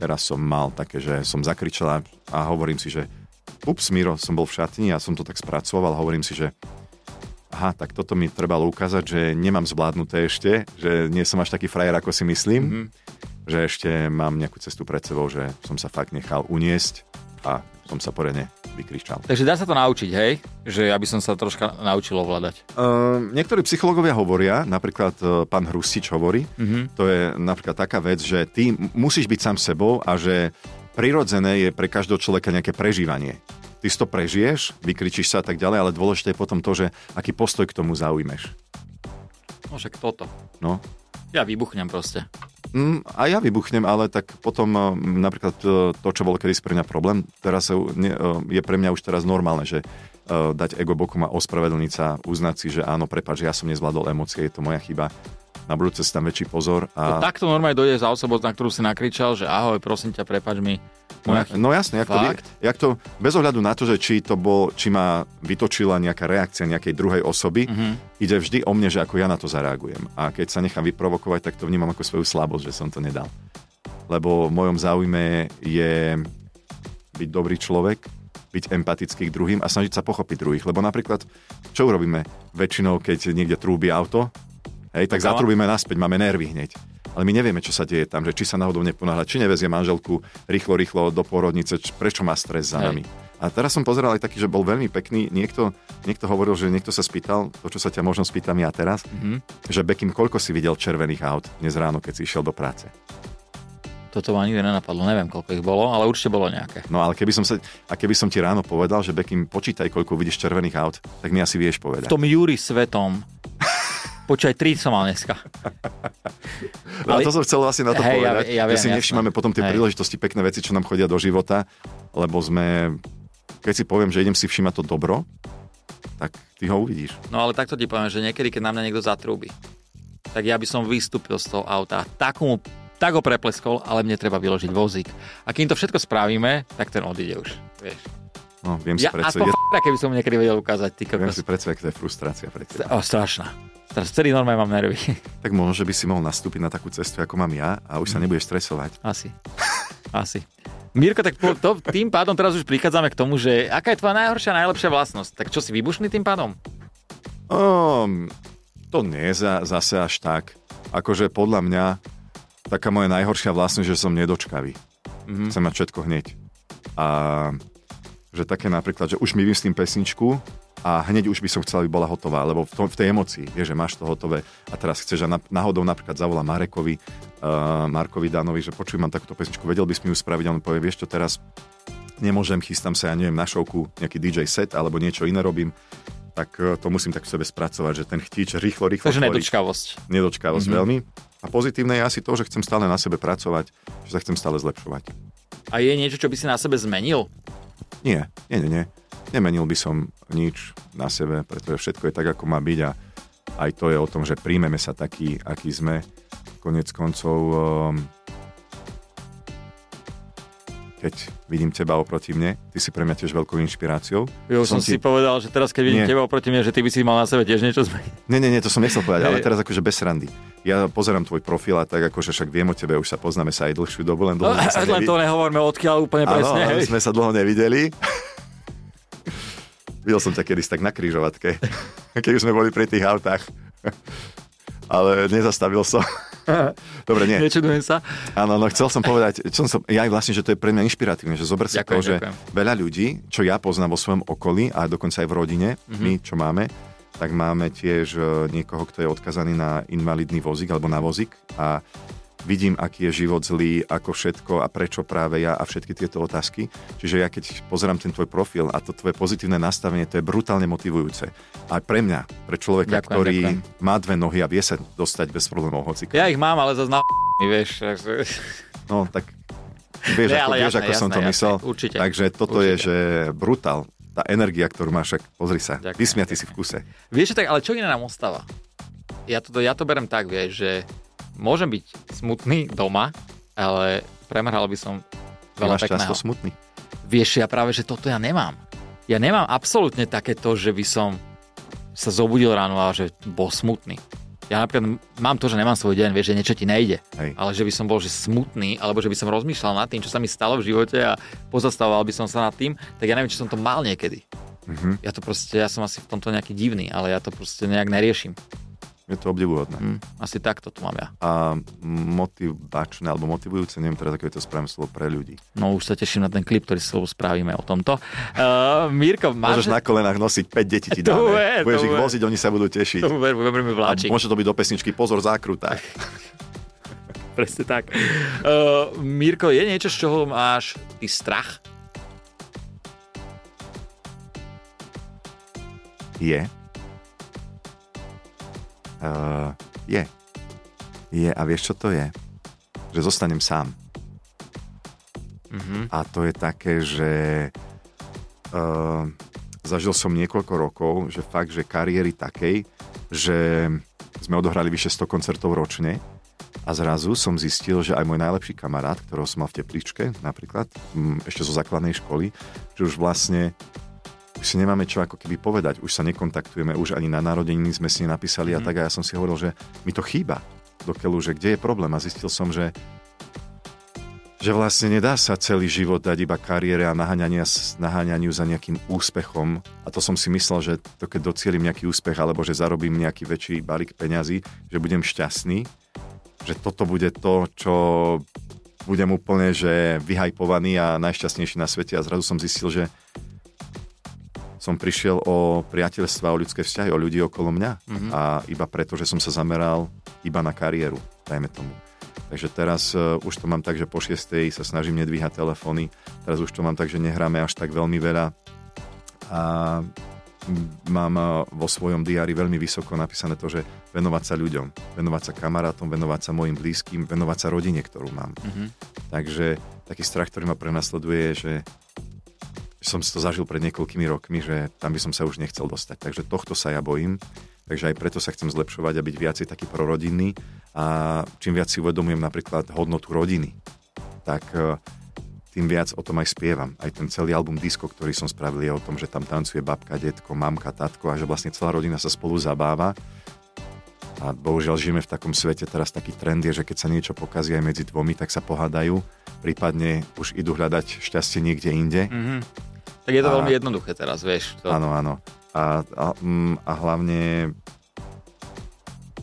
Speaker 2: teraz som mal také, že som zakričala a hovorím si, že ups, Miro, som bol v šatni a som to tak spracoval, hovorím si, že aha, tak toto mi trebalo ukázať, že nemám zvládnuté ešte, že nie som až taký frajer, ako si myslím, mm-hmm. že ešte mám nejakú cestu pred sebou, že som sa fakt nechal uniesť a som sa poriadne vykričal.
Speaker 1: Takže dá sa to naučiť, hej? Že aby som sa troška naučil ovládať.
Speaker 2: Uh, niektorí psychológovia hovoria, napríklad uh, pán Hrustič hovorí, mm-hmm. to je napríklad taká vec, že ty musíš byť sám sebou a že prirodzené je pre každého človeka nejaké prežívanie ty si to prežiješ, vykričíš sa a tak ďalej, ale dôležité je potom to, že aký postoj k tomu zaujmeš.
Speaker 1: No však toto.
Speaker 2: No.
Speaker 1: Ja vybuchnem proste.
Speaker 2: Mm, a ja vybuchnem, ale tak potom eh, napríklad eh, to, čo bolo kedysi pre mňa problém, teraz eh, je pre mňa už teraz normálne, že dať ego bokom a ospravedlniť sa, uznať si, že áno, prepáč, ja som nezvládol emócie, je to moja chyba na budúce si tam väčší pozor.
Speaker 1: A... To takto normálne dojde za osobou, na ktorú si nakričal, že ahoj, prosím ťa, prepač mi.
Speaker 2: Moja... No, no jasne, jak to, jak to, bez ohľadu na to, že či to bol, či ma vytočila nejaká reakcia nejakej druhej osoby, mm-hmm. ide vždy o mne, že ako ja na to zareagujem. A keď sa nechám vyprovokovať, tak to vnímam ako svoju slabosť, že som to nedal. Lebo v mojom záujme je byť dobrý človek, byť empatický k druhým a snažiť sa pochopiť druhých. Lebo napríklad, čo urobíme väčšinou, keď niekde trúbi auto, Hej, tak zatrubíme naspäť, máme nervy hneď. Ale my nevieme, čo sa deje tam, že či sa náhodou neponáhľa, či nevezie manželku rýchlo, rýchlo do porodnice, č- prečo má stres za Hej. nami. A teraz som pozeral aj taký, že bol veľmi pekný. Niekto, niekto hovoril, že niekto sa spýtal, to, čo sa ťa možno spýtam ja teraz, mm-hmm. že Bekim, koľko si videl červených aut dnes ráno, keď si išiel do práce?
Speaker 1: Toto ma nikdy nenapadlo, neviem, koľko ich bolo, ale určite bolo nejaké.
Speaker 2: No ale keby som, sa, a keby som ti ráno povedal, že Bekim, počítaj, koľko vidíš červených aut, tak mi asi vieš povedať.
Speaker 1: V tom Júri svetom Počkaj, tri som mal dneska.
Speaker 2: No ale... to som chcel asi na to hey, povedať, ja, ja viem, že si nevšímame potom tie hey. príležitosti, pekné veci, čo nám chodia do života, lebo sme, keď si poviem, že idem si všímať to dobro, tak ty ho uvidíš.
Speaker 1: No ale takto ti poviem, že niekedy, keď na mňa niekto zatrúbi, tak ja by som vystúpil z toho auta, takomu, tak ho prepleskol, ale mne treba vyložiť vozík. A kým to všetko spravíme, tak ten odíde už, vieš.
Speaker 2: No, viem si ja,
Speaker 1: predstaviť. Aspoň keby som niekedy vedel ukázať. Ty
Speaker 2: viem si predstaviť, to je frustrácia pre teba.
Speaker 1: O, strašná. Teraz celý normálne mám nervy.
Speaker 2: Tak možno, že by si mohol nastúpiť na takú cestu, ako mám ja a už sa mm. nebudeš stresovať.
Speaker 1: Asi. Asi. Mirko, tak to, tým pádom teraz už prichádzame k tomu, že aká je tvoja najhoršia, najlepšia vlastnosť? Tak čo si vybušný tým pádom?
Speaker 2: Um, to nie je za, zase až tak. Akože podľa mňa taká moja najhoršia vlastnosť, že som nedočkavý. Mm-hmm. Chcem mať všetko hneď. A že také napríklad, že už mi vymyslím pesničku a hneď už by som chcel, aby bola hotová, lebo v, tom, v tej emocii, vieš, že máš to hotové a teraz chceš, a náhodou napríklad zavolá Marekovi, uh, Markovi Danovi, že počuj, mám takúto pesničku, vedel by si mi ju spraviť, a on povie, vieš čo, teraz nemôžem, chystám sa, ja neviem, na šovku, nejaký DJ set alebo niečo iné robím, tak uh, to musím tak v sebe spracovať, že ten chtíč rýchlo, rýchlo.
Speaker 1: Takže nedočkavosť.
Speaker 2: Nedočkavosť mm-hmm. veľmi. A pozitívne je asi to, že chcem stále na sebe pracovať, že sa chcem stále zlepšovať.
Speaker 1: A je niečo, čo by si na sebe zmenil?
Speaker 2: Nie, nie, nie, nie nemenil by som nič na sebe, pretože všetko je tak, ako má byť a aj to je o tom, že príjmeme sa taký, aký sme. Konec koncov, um, keď vidím teba oproti mne, ty si pre mňa tiež veľkou inšpiráciou.
Speaker 1: Jo, som, som si povedal, že teraz keď vidím nie. teba oproti mne, že ty by si mal na sebe tiež niečo zmeniť.
Speaker 2: Nie, nie, nie, to som nechcel povedať, ale teraz akože bez randy. Ja pozerám tvoj profil a tak akože však viem o tebe, už sa poznáme sa aj dlhšiu dobu, len dlho no,
Speaker 1: sa Len to nehovoríme odkiaľ úplne presne.
Speaker 2: Áno, sme sa dlho nevideli. Videl som ťa kedy tak na kryžovatke, keď už sme boli pri tých autách. Ale nezastavil som. Dobre, nie.
Speaker 1: Nečudujem sa.
Speaker 2: Áno, no chcel som povedať, čo som, ja aj vlastne, že to je pre mňa inšpiratívne, že zober si ďakujem, to, že ďakujem. veľa ľudí, čo ja poznám vo svojom okolí a dokonca aj v rodine, mm-hmm. my, čo máme, tak máme tiež e, niekoho, kto je odkazaný na invalidný vozík alebo na vozík a vidím, aký je život zlý, ako všetko a prečo práve ja a všetky tieto otázky. Čiže ja keď pozerám ten tvoj profil a to tvoje pozitívne nastavenie, to je brutálne motivujúce. Aj pre mňa, pre človeka, ďakujem, ktorý ďakujem. má dve nohy a vie sa dostať bez problémov hoci.
Speaker 1: Ja ich mám, ale zase na vieš.
Speaker 2: No, tak vieš, ne, ako, vieš, jasné, ako jasné, som to jasné, myslel.
Speaker 1: Určite.
Speaker 2: Takže toto určite. je, že brutál. Tá energia, ktorú máš, ak pozri sa, ďakujem, vysmiatý si v kuse.
Speaker 1: Vieš, tak, ale čo iné nám ostáva? Ja to, ja to berem tak, vieš, že môžem byť smutný doma, ale premrhal by som veľa
Speaker 2: Máš často smutný?
Speaker 1: Vieš, ja práve, že toto ja nemám. Ja nemám absolútne takéto, že by som sa zobudil ráno a že bol smutný. Ja napríklad mám to, že nemám svoj deň, vieš, že niečo ti nejde.
Speaker 2: Hej.
Speaker 1: Ale že by som bol že smutný, alebo že by som rozmýšľal nad tým, čo sa mi stalo v živote a pozastavoval by som sa nad tým, tak ja neviem, či som to mal niekedy.
Speaker 2: Mhm.
Speaker 1: Ja to proste, ja som asi v tomto nejaký divný, ale ja to proste nejak neriešim.
Speaker 2: Je to obdivuhodné.
Speaker 1: Hm, asi takto to mám ja.
Speaker 2: A motivačné alebo motivujúce, neviem teraz, aké to správne slovo pre ľudí.
Speaker 1: No už sa teším na ten klip, ktorý s sebou spravíme o tomto. Uh, Mirko, máš...
Speaker 2: Môžeš na kolenách nosiť 5 detí ti dáme.
Speaker 1: je,
Speaker 2: Budeš ich voziť, oni sa budú tešiť.
Speaker 1: To ver, budeme
Speaker 2: A
Speaker 1: vláčiť.
Speaker 2: môže to byť do pesničky Pozor zákruta.
Speaker 1: Presne tak. Uh, Mirko, je niečo, z čoho máš ty strach?
Speaker 2: Je. Uh, je. Je. A vieš, čo to je? Že zostanem sám.
Speaker 1: Mhm.
Speaker 2: A to je také, že uh, zažil som niekoľko rokov, že fakt, že kariéry takej, že sme odohrali vyše 100 koncertov ročne a zrazu som zistil, že aj môj najlepší kamarát, ktorého som mal v tepličke napríklad, mm, ešte zo základnej školy, že už vlastne už si nemáme čo ako keby povedať, už sa nekontaktujeme, už ani na narodeniny sme si nenapísali a tak. A ja som si hovoril, že mi to chýba do keľu, že kde je problém? A zistil som, že že vlastne nedá sa celý život dať iba kariére a naháňania, naháňaniu za nejakým úspechom. A to som si myslel, že to keď docielim nejaký úspech alebo že zarobím nejaký väčší balík peňazí, že budem šťastný, že toto bude to, čo budem úplne že vyhajpovaný a najšťastnejší na svete. A zrazu som zistil, že som prišiel o priateľstva, o ľudské vzťahy, o ľudí okolo mňa
Speaker 1: Mhm.
Speaker 2: a iba preto, že som sa zameral iba na kariéru, dajme tomu. Takže teraz uh, už to mám tak, že po šiestej sa snažím nedvíhať telefóny, teraz už to mám tak, že nehráme až tak veľmi veľa a mám uh, vo svojom diári veľmi vysoko napísané to, že venovať sa ľuďom, venovať sa kamarátom, venovať sa mojim blízkym, venovať sa rodine, ktorú mám.
Speaker 1: Mhm.
Speaker 2: Takže taký strach, ktorý ma prenasleduje, je, že som si to zažil pred niekoľkými rokmi, že tam by som sa už nechcel dostať. Takže tohto sa ja bojím. Takže aj preto sa chcem zlepšovať a byť viacej taký prorodinný. A čím viac si uvedomujem napríklad hodnotu rodiny, tak e, tým viac o tom aj spievam. Aj ten celý album Disco, ktorý som spravil, je o tom, že tam tancuje babka, detko, mamka, tatko a že vlastne celá rodina sa spolu zabáva. A bohužiaľ žijeme v takom svete, teraz taký trend je, že keď sa niečo pokazí aj medzi dvomi, tak sa pohádajú, prípadne už idú hľadať šťastie niekde inde.
Speaker 1: Mhm. Tak je to
Speaker 2: A-
Speaker 1: veľmi jednoduché teraz, vieš. To...
Speaker 2: Áno, áno. A, a, mm, a hlavne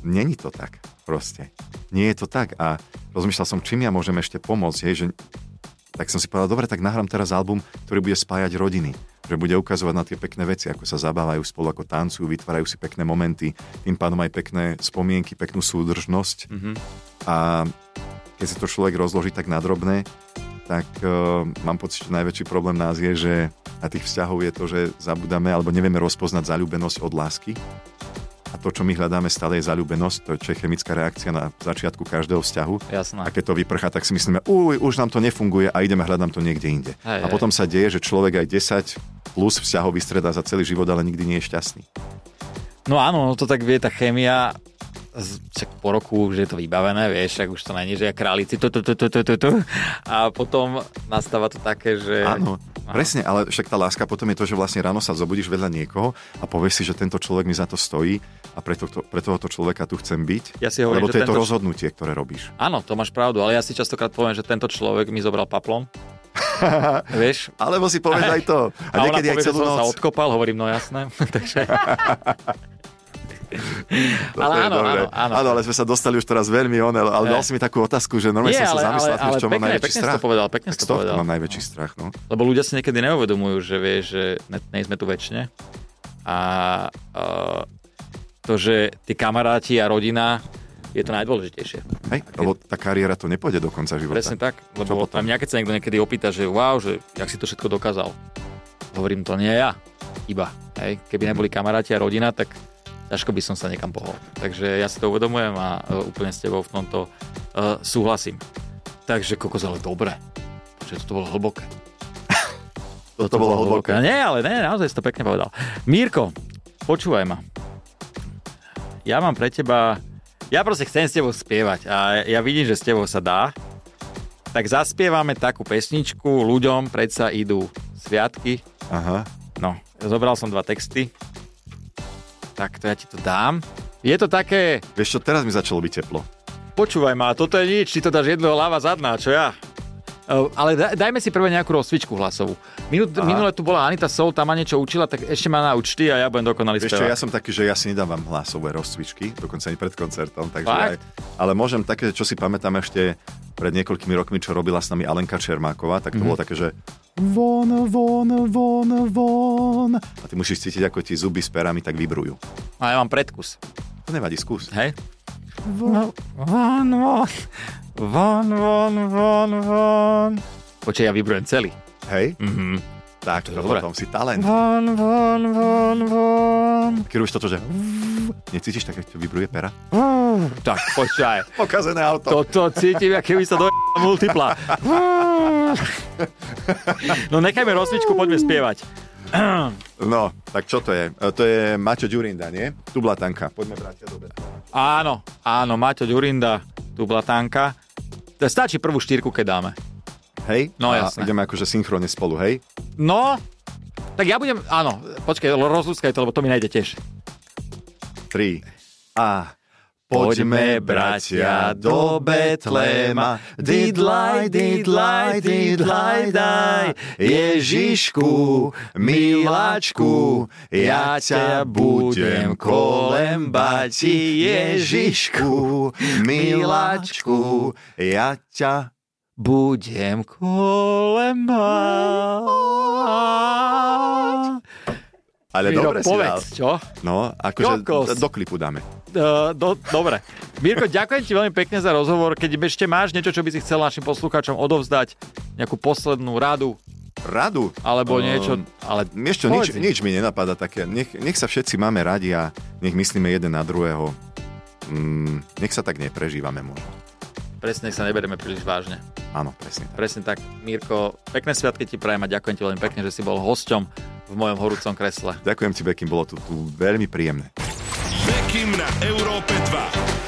Speaker 2: není to tak proste. Nie je to tak a rozmýšľal som, čím ja môžem ešte pomôcť, hej, že tak som si povedal, dobre, tak nahrám teraz album, ktorý bude spájať rodiny, že bude ukazovať na tie pekné veci, ako sa zabávajú spolu, ako tancujú, vytvárajú si pekné momenty, tým pádom aj pekné spomienky, peknú súdržnosť
Speaker 1: Mhm.
Speaker 2: a keď si to človek rozloží tak na drobné, tak uh, mám pocit, že najväčší problém nás je, že na tých vzťahov je to, že zabudáme alebo nevieme rozpoznať zalúbenosť od lásky. A to, čo my hľadáme stále je zalúbenosť, to je chemická reakcia na začiatku každého vzťahu.
Speaker 1: Jasné.
Speaker 2: A keď to vyprchá, tak si myslíme, uj, už nám to nefunguje a ideme hľadať to niekde inde.
Speaker 1: Hej,
Speaker 2: a
Speaker 1: hej.
Speaker 2: potom sa deje, že človek aj 10 plus vzťahov vystredá za celý život, ale nikdy nie je šťastný.
Speaker 1: No áno, no to tak vie tá chémia, však po roku už je to vybavené, vieš, však už to není, že ja králici tu, tu, tu, tu, tu, tu, tu. a potom nastáva to také, že...
Speaker 2: Áno, presne, ale však tá láska potom je to, že vlastne ráno sa zobudíš vedľa niekoho a povieš si, že tento človek mi za to stojí a pre, to, pre tohoto človeka tu chcem byť,
Speaker 1: Ja si hovorím,
Speaker 2: lebo
Speaker 1: že
Speaker 2: to je to rozhodnutie, ktoré robíš.
Speaker 1: Áno, to máš pravdu, ale ja si častokrát poviem, že tento človek mi zobral paplon. Vieš?
Speaker 2: Alebo si povieš aj to. A,
Speaker 1: A, ona
Speaker 2: niekedy aj
Speaker 1: povie, že
Speaker 2: celú
Speaker 1: som sa
Speaker 2: noc.
Speaker 1: odkopal, hovorím, no jasné. Takže... Ale áno, áno, áno.
Speaker 2: áno, ale sme sa dostali už teraz veľmi on, ale ale
Speaker 1: Ne.
Speaker 2: dal si mi takú otázku, že normálne
Speaker 1: Nie,
Speaker 2: som
Speaker 1: ale,
Speaker 2: sa
Speaker 1: ale,
Speaker 2: zamyslel,
Speaker 1: ale
Speaker 2: vieš, čo mám
Speaker 1: pekne,
Speaker 2: najväčší
Speaker 1: pekne
Speaker 2: strach.
Speaker 1: to povedal, pekne
Speaker 2: Tak
Speaker 1: to povedal.
Speaker 2: mám najväčší strach, no.
Speaker 1: Lebo ľudia si niekedy neuvedomujú, že vieš, že nie sme tu väčšine. A uh, to, že tí kamaráti a rodina je to najdôležitejšie.
Speaker 2: Hej, lebo tá kariéra to nepôjde do konca života.
Speaker 1: Presne tak, lebo aj mňa keď sa niekto niekedy opýta, že wow, že jak si to všetko dokázal. Hovorím, to nie ja, iba. Hej. Keby neboli kamaráti a rodina, tak ťažko by som sa niekam pohol. Takže ja si to uvedomujem a uh, úplne s tebou v tomto uh, súhlasím. Takže kokos, ale dobre. Že to bolo hlboké.
Speaker 2: Toto bolo hlboké.
Speaker 1: Nie, ale ne, naozaj si to pekne povedal. Mírko, počúvaj ma. Ja mám pre teba... Ja proste chcem s tebou spievať a ja vidím, že s tebou sa dá. Tak zaspievame takú pesničku, ľuďom predsa idú sviatky.
Speaker 2: Aha.
Speaker 1: No, zobral som dva texty. Tak to ja ti to dám. Je to také,
Speaker 2: Vieš čo, teraz mi začalo byť teplo.
Speaker 1: počúvaj ma, toto je nič, ty to dáš jedného ľava zadná, čo ja? Uh, ale daj, dajme si prvé nejakú rozcvičku hlasovú. Minul, minule tu bola Anita Sol, tam ma niečo učila, tak ešte ma nauč ty a ja budem dokonalý spevák.
Speaker 2: ja som taký, že ja si nedávam hlasové rozcvičky, dokonca ani pred koncertom, takže
Speaker 1: Fakt?
Speaker 2: aj, ale môžem také, čo si pamätám ešte pred niekoľkými rokmi, čo robila s nami Alenka Čermáková, tak to
Speaker 1: Mhm.
Speaker 2: bolo také, že von, von, von, von. A ty musíš cítiť, ako ti zuby s perami tak vybrujú.
Speaker 1: A ja mám predkus.
Speaker 2: To nevadí, skús.
Speaker 1: Hej? Von, von, von, von, von, von, von. Počkaj, ja vybrujem celý.
Speaker 2: Hej?
Speaker 1: Mhm.
Speaker 2: Tak, to
Speaker 1: dobre.
Speaker 2: potom si talent.
Speaker 1: Von, von, von, von.
Speaker 2: Keď robíš toto, že necítiš tak, keď vybruje pera?
Speaker 1: Tak, počkaj.
Speaker 2: Pokazené auto.
Speaker 1: Toto cítim, aké by sa do multipla. No nechajme rozcvičku, poďme spievať.
Speaker 2: No, tak čo to je? E, To je Maťo Ďurinda, nie? Tu blatanka. Poďme bratia do beda.
Speaker 1: Áno, áno, Maťo Ďurinda, tu Blatanka. Stačí prvú štyrku, keď dáme.
Speaker 2: Hej?
Speaker 1: No,
Speaker 2: A
Speaker 1: jasné.
Speaker 2: ideme akože synchrone spolu, hej?
Speaker 1: No, tak ja budem, áno, počkaj, rozlúskaj to, lebo to mi najde tiež.
Speaker 2: 3 a Poďme, bratia, do Betléma, didlaj, didlaj, didlaj, daj. Ježišku, miláčku, ja ťa budem kolembať. Ježišku, miláčku, ja ťa...
Speaker 1: Budem kolembať.
Speaker 2: Ale
Speaker 1: Miro,
Speaker 2: dobre si dal.
Speaker 1: povedz, čo?
Speaker 2: No, akože do klipu dáme.
Speaker 1: Uh, do, dobre. Mirko, ďakujem ti veľmi pekne za rozhovor. Keď ešte máš niečo, čo by si chcel našim poslucháčom odovzdať, nejakú poslednú radu,
Speaker 2: Radu.
Speaker 1: alebo
Speaker 2: Ehm,
Speaker 1: niečo, ale
Speaker 2: Vieš čo, nič,
Speaker 1: povedz.
Speaker 2: nič mi nenapadá také. Nech, nech sa všetci máme radi a nech myslíme jeden na druhého. Mm, nech sa tak neprežívame možno.
Speaker 1: presne sa neberieme príliš vážne.
Speaker 2: Áno, presne tak.
Speaker 1: Presne tak. Mirko, pekné sviatky ti prajem a ďakujem ti veľmi pekne, že si bol hosťom v mojom horúcom kresle.
Speaker 2: Ďakujem ti, Bekim, bolo tu, tu veľmi príjemné.
Speaker 3: Bekim na Európe 2.